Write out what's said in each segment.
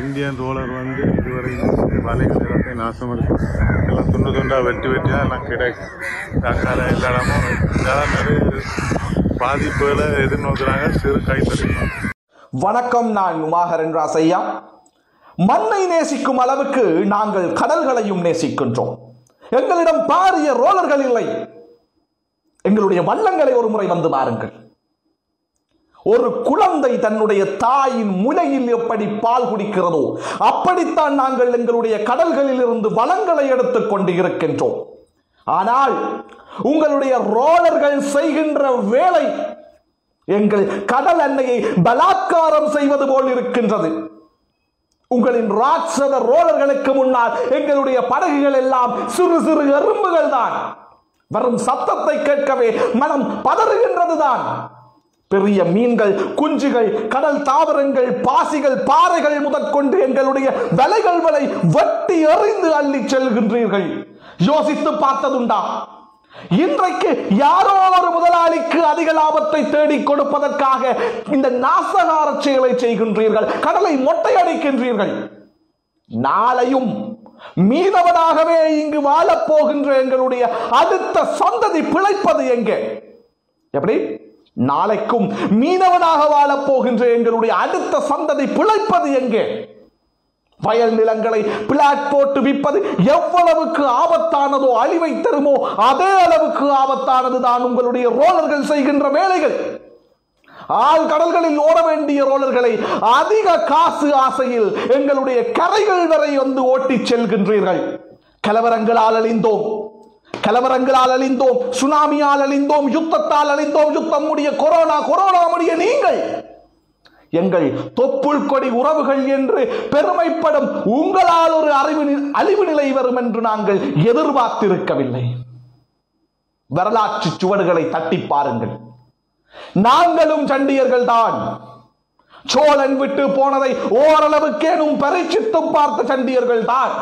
Indian roller வந்து இதுவரை வலைகள் எல்லாத்தையும் நாசம் இருக்கு எல்லாம் துண்டு துண்டாக வெட்டி வெட்டி எல்லாம் கிடைக்கும் தக்கால எல்லா இடமும் இதெல்லாம் நிறைய பாதிப்புகளை எதிர்நோக்குறாங்க சிறு கைத்தறி. வணக்கம் நான் உமாகரன் ராசையா மண்ணை நேசிக்கும் அளவுக்கு நாங்கள் கடல்களையும் நேசிக்கின்றோம். எங்களிடம் பாரிய ரோலர்கள் இல்லை. எங்களுடைய வள்ளங்களை ஒரு முறை வந்து பாருங்கள். ஒரு குழந்தை தன்னுடைய தாயின் முலையில் எப்படி பால் குடிக்கிறதோ அப்படித்தான் நாங்கள் எங்களுடைய கடல்களில் இருந்து வளங்களை எடுத்துக் கொண்டு இருக்கின்றோம். ஆனால் உங்களுடைய ரோலர்கள் செய்கின்ற வேலை எங்கள் கடல் அன்னையை பலாத்காரம் செய்வது போல் இருக்கின்றது. உங்களின் ராட்சத ரோலர்களுக்கு முன்னால் எங்களுடைய படகுகள் எல்லாம் சிறு சிறு எறும்புகள் தான். வரும் சத்தத்தை கேட்கவே மனம் பதறுகின்றது தான். பெரிய மீன்கள் குஞ்சுகள் கடல் தாவரங்கள் பாசிகள் பாறைகள் முதற்கொண்டு எங்களுடைய வலைகள் வலை வெட்டி எறிந்து அள்ளி செல்கின்றீர்கள். யோசித்து பார்த்ததுண்டா. இன்றைக்கு யாரோ ஒரு முதலாளிக்கு அதிக லாபத்தை தேடி கொடுப்பதற்காக இந்த நாசகார செயலை செய்கின்றீர்கள் கடலை மொட்டையடிக்கின்றீர்கள். நாளையும் மீனவனாகவே இங்கு வாழப் போகின்ற எங்களுடைய அடுத்த சந்ததி பிழைப்பது எங்கே? எப்படி? நாளைக்கும் மீனவனாக வாழப் போகின்ற எங்களுடைய அடுத்த சந்ததி பிழைப்பது எங்கே? வயல் நிலங்களை பிளாட் போட்டு விற்பது எவ்வளவுக்கு ஆபத்தானதோ அழிவை தருமோ அதே அளவுக்கு ஆபத்தானது தான் உங்களுடைய ரோலர்கள் செய்கின்ற வேலைகள். ஆள் கடல்களில் ஓட வேண்டிய ரோலர்களை அதிக காசு ஆசையில் எங்களுடைய கரைகள் வரை வந்து ஓட்டிச் செல்கின்றீர்கள். கலவரங்களால் அழிந்தோம். கலவரங்களால் அழிந்தோம் சுனாமியால் அழிந்தோம் யுத்தத்தால் அழிந்தோம் யுத்தம் முடிய கொரோனா கொரோனா முடிய நீங்கள். எங்கள் தொப்புள் கொடி உறவுகள் என்று பெருமைப்படும் உங்களால் ஒரு அறிவு அழிவு நிலை வரும் என்று நாங்கள் எதிர்பார்த்திருக்கவில்லை. வரலாற்று சுவடுகளை தட்டி பாருங்கள். நாங்களும் சண்டியர்கள் தான் சோழன் விட்டு போனதை ஓரளவுக்கேனும் பரீட்சித்து பார்த்த சண்டியர்கள் தான்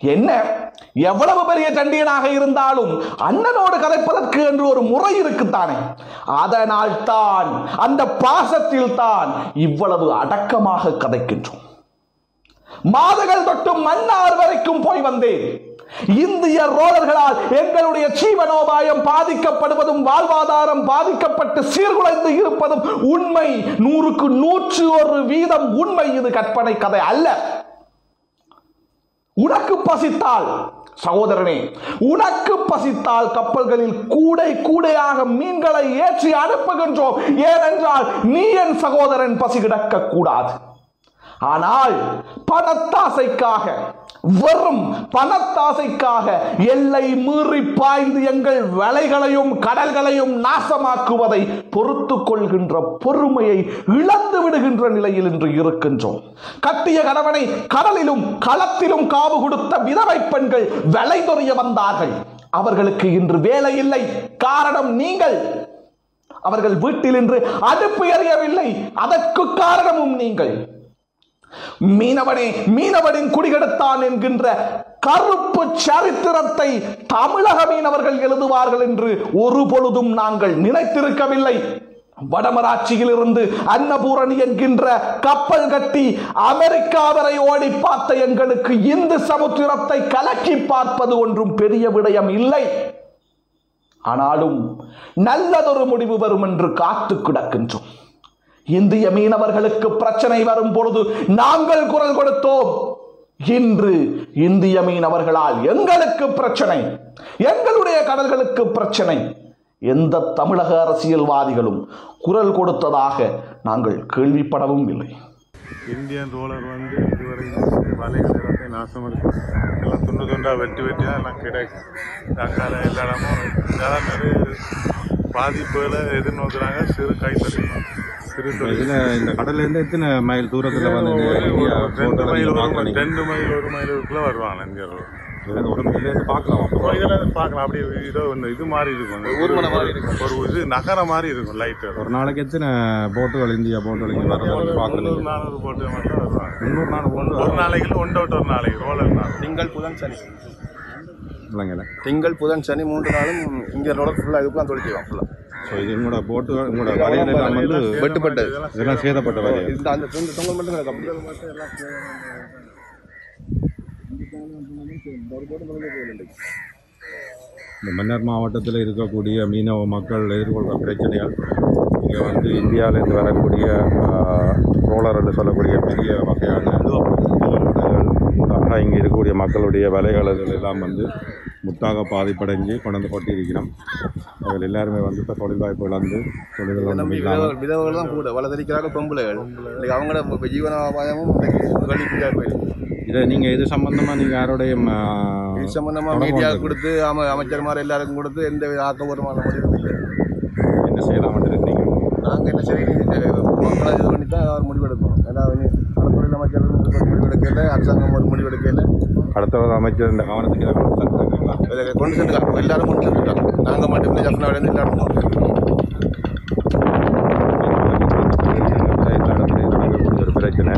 என்ன? எவ்வளவு பெரிய சண்டியனாக இருந்தாலும் அண்ணனோடு கதைப்பதற்கு என்று ஒரு முறை இருக்குத்தானே? அதனால் தான் அந்த பாசத்தில் தான் இவ்வளவு அடக்கமாக கதைக்கின்றோம். மாதங்கள் தொட்டு மன்னார் வரைக்கும் போய் வந்தேன். இந்திய ரோலர்களால் எங்களுடைய ஜீவனோபாயம் பாதிக்கப்படுவதும் வாழ்வாதாரம் பாதிக்கப்பட்டு சீர்குலைந்து இருப்பதும் உண்மை. நூறுக்கு நூற்று ஒரு வீதம் உண்மை இது கற்பனை கதை அல்ல. உனக்கு பசித்தால் சகோதரனே உனக்கு பசித்தால் கப்பல்களில் கூடை கூடையாக மீன்களை ஏற்றி அனுப்புகின்றோம். ஏனென்றால் நீ என் சகோதரன் பசி கிடக்க கூடாது ஆனால் பணத்தாசைக்காக வெறும் பணத்தாசைக்காக எல்லை மீறி பாய்ந்து எங்கள் வலைகளையும் கடல்களையும் நாசமாக்குவதை பொறுத்து கொள்கின்ற பொறுமையை இழந்து விடுகின்ற நிலையில் இன்று இருக்கின்றோம். கட்டிய கணவனை கடலிலும் களத்திலும் காவு கொடுத்த விதவை பெண்கள் வலை தொறிய வந்தார்கள். அவர்களுக்கு இன்று வேலை இல்லை. காரணம் நீங்கள். அவர்கள் வீட்டில் இன்று அடுப்பு எறியவில்லை அதற்கு காரணமும் நீங்கள். மீனவனே மீனவனின் குடிகெடுத்தான் என்கின்ற கருப்பு சரித்திரத்தை தமிழக மீனவர்கள் எழுதுவார்கள் என்று ஒரு பொழுதும் நாங்கள் நினைத்திருக்கவில்லை. வடமராட்சியில் இருந்து அன்னபூரணி என்கின்ற கப்பல் கட்டி அமெரிக்கா வரை ஓடி பார்த்த எங்களுக்கு இந்து சமுத்திரத்தை கலக்கி பார்ப்பது ஒன்றும் பெரிய விடயம் இல்லை. ஆனாலும் நல்லதொரு முடிவு வரும் என்று காத்து கிடக்கின்றோம். இந்திய மீனவர்களுக்கு பிரச்சனை வரும் பொழுது நாங்கள் குரல் கொடுத்தோம். இன்று இந்திய மீனவர்களால் எங்களுக்கு பிரச்சனை எங்களுடைய கடல்களுக்கு பிரச்சனை. எந்த தமிழக அரசியல்வாதிகளும் குரல் கொடுத்ததாக நாங்கள் கேள்விப்படவும் இல்லை. இந்தியன் ரோலர் வந்து இதுவரை வலைகள் எல்லாத்தையும் நாசம் இருக்கு எல்லாம் துண்டு துண்டாக வெட்டி வெட்டி தான் எல்லாம் கிடைக்கும். தக்கால எல்லா இடமும் இதெல்லாம் நிறைய பாதிப்புகளை எதிர்நோக்குறாங்க. சிறு கைத்தறி. இதுல இந்த கடல்ல இருந்து எத்தனை மைல் தூரத்துல வந்து இந்த ஒரு- ரெண்டு மைல் ஒரு மைல். ரெண்டு மைலுக்குள்ள வருவாங்க இங்கே. இருந்து பார்க்கலாம். இதெல்லாம் பார்க்கலாம். அப்படியே இதோ ஒன்று இது மாதிரி இருக்கும். இந்த ஒரு ஒரு இது நகர மாதிரி இருக்கும் லைட்டு ஒரு நாளைக்கு எத்தனை போட்டுகள் இந்தியா போட்டுகள் இங்க வர மாதிரி பார்க்கலாம் முந்நூறு நானூறு போட்டு மட்டும் வருவாங்க. நாள் போட்டு ஒரு நாளைக்கு ஒன் அவுட் ஒரு நாளைக்கு. ரோலர் நாள். திங்கள் புதன் சனி. திங்கள் புதன் சனி மூன்று நாளும் இங்கே ரோட ஃபுல்லாக இதுக்குலாம் தொழில் ஃபுல்லாக ஸோ இது உங்களோட போட்டு உங்களோட வலைகள் எல்லாம் வந்து வெட்டுப்பட்டது இதெல்லாம் சேதப்பட்ட வலைகள் இந்த அந்த தொங்க- தொங்கல் மட்டும் கிடக்கு அப்படி. இந்த மன்னார் மாவட்டத்தில் இருக்கக்கூடிய மீனவ மக்கள் எதிர்கொள்கிற பிரச்சனைகள் இங்கே வந்து இந்தியாவிலேருந்து வரக்கூடிய ரோலர் என்று சொல்லக்கூடிய பெரிய வகையான இங்கே இருக்கக்கூடிய மக்களுடைய விலைகள் எல்லாம் வந்து முத்தாக பாதிப்படைஞ்சு கொண்டு கொட்டி இருக்கிறோம் அவர்கள் எல்லாருமே வந்து இப்போ தொழில் வாய்ப்பு இழந்து தொழில்கள் ஒன்றும் நம்பி இல்லாமல் விதவை- விதவைகள் தான் கூட. வளர்த்தரிக்கிறாங்க பொம்பளைகள். இன்னைக்கு அவங்களோட ஜீவனோபாயமும் போயிருக்கு இதை நீங்கள் இது சம்பந்தமாக நீங்கள் யாரோடைய இது சம்பந்தமா தொடர்பு மீடியா கொடுத்து ஆம அமைச்சர்மார் எல்லாருக்கும் கொடுத்து எந்த வித ஆக்கபூர்வமான முடிவும் இல்லை. என்ன செய்யலாம் இருக்கீங்க நாங்கள் என்ன சரி மக்களை இது பண்ணி தான் முடிவெடுக்கணும். ஏன்னா அமைச்சர் முடிவெடுக்கல அரசாங்கம் ஒரு முடிவெடுக்கல அடுத்த ஒரு அமைச்சர் இந்த கவனத்துக்கு கொண்டு சென்றுட்டாங்க எல்லாரும் கொண்டு சென்றுட்டாங்க நாங்கள் மட்டுமே ஜப்னாவிலேருந்து எல்லாரும் கொண்டு சென்றுட்டோம். பிரச்சனை.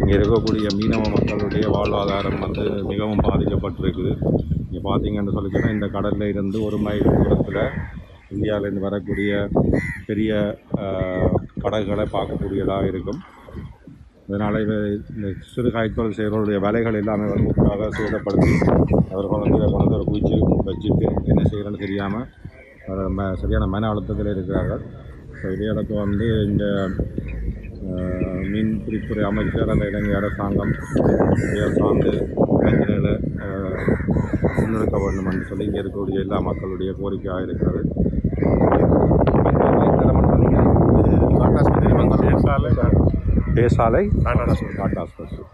இங்கே இருக்கக்கூடிய மீனவ மக்களுடைய வாழ்வாதாரம் வந்து மிகவும் பாதிக்கப்பட்டிருக்குது. இங்கே பார்த்தீங்கன்னு சொல்லி சொன்னால் இந்த கடலில் இருந்து ஒரு மைல் தூரத்தில் இந்தியாவிலேருந்து வரக்கூடிய பெரிய படகுகளை பார்க்கக்கூடியதாக இருக்கும். இதனால் இது இந்த சிறுகாய்த்தொழில் செய்கிறவருடைய வேலைகள் எல்லாமே வந்து முற்றாக சேதப்படுத்தி அவர்கள் வந்து குழந்தை ஒரு குவிச்சு வச்சுட்டு என்ன செய்கிறேன்னு தெரியாமல் ம சரியான மன அழுத்தத்தில் இருக்கிறார்கள். ஸோ இதையடுத்து வந்து இந்த மீன்பிடித்துறை அமைச்சர் அந்த இலங்கை அரசாங்கம் சார்ந்து இளைஞர்களை முன்னெடுக்க வேண்டும் என்று சொல்லி இங்கே இருக்கக்கூடிய எல்லா மக்களுடைய கோரிக்கையாக இருக்கிறது. காட்டாஸ் டாடா ஸ்பெஷல்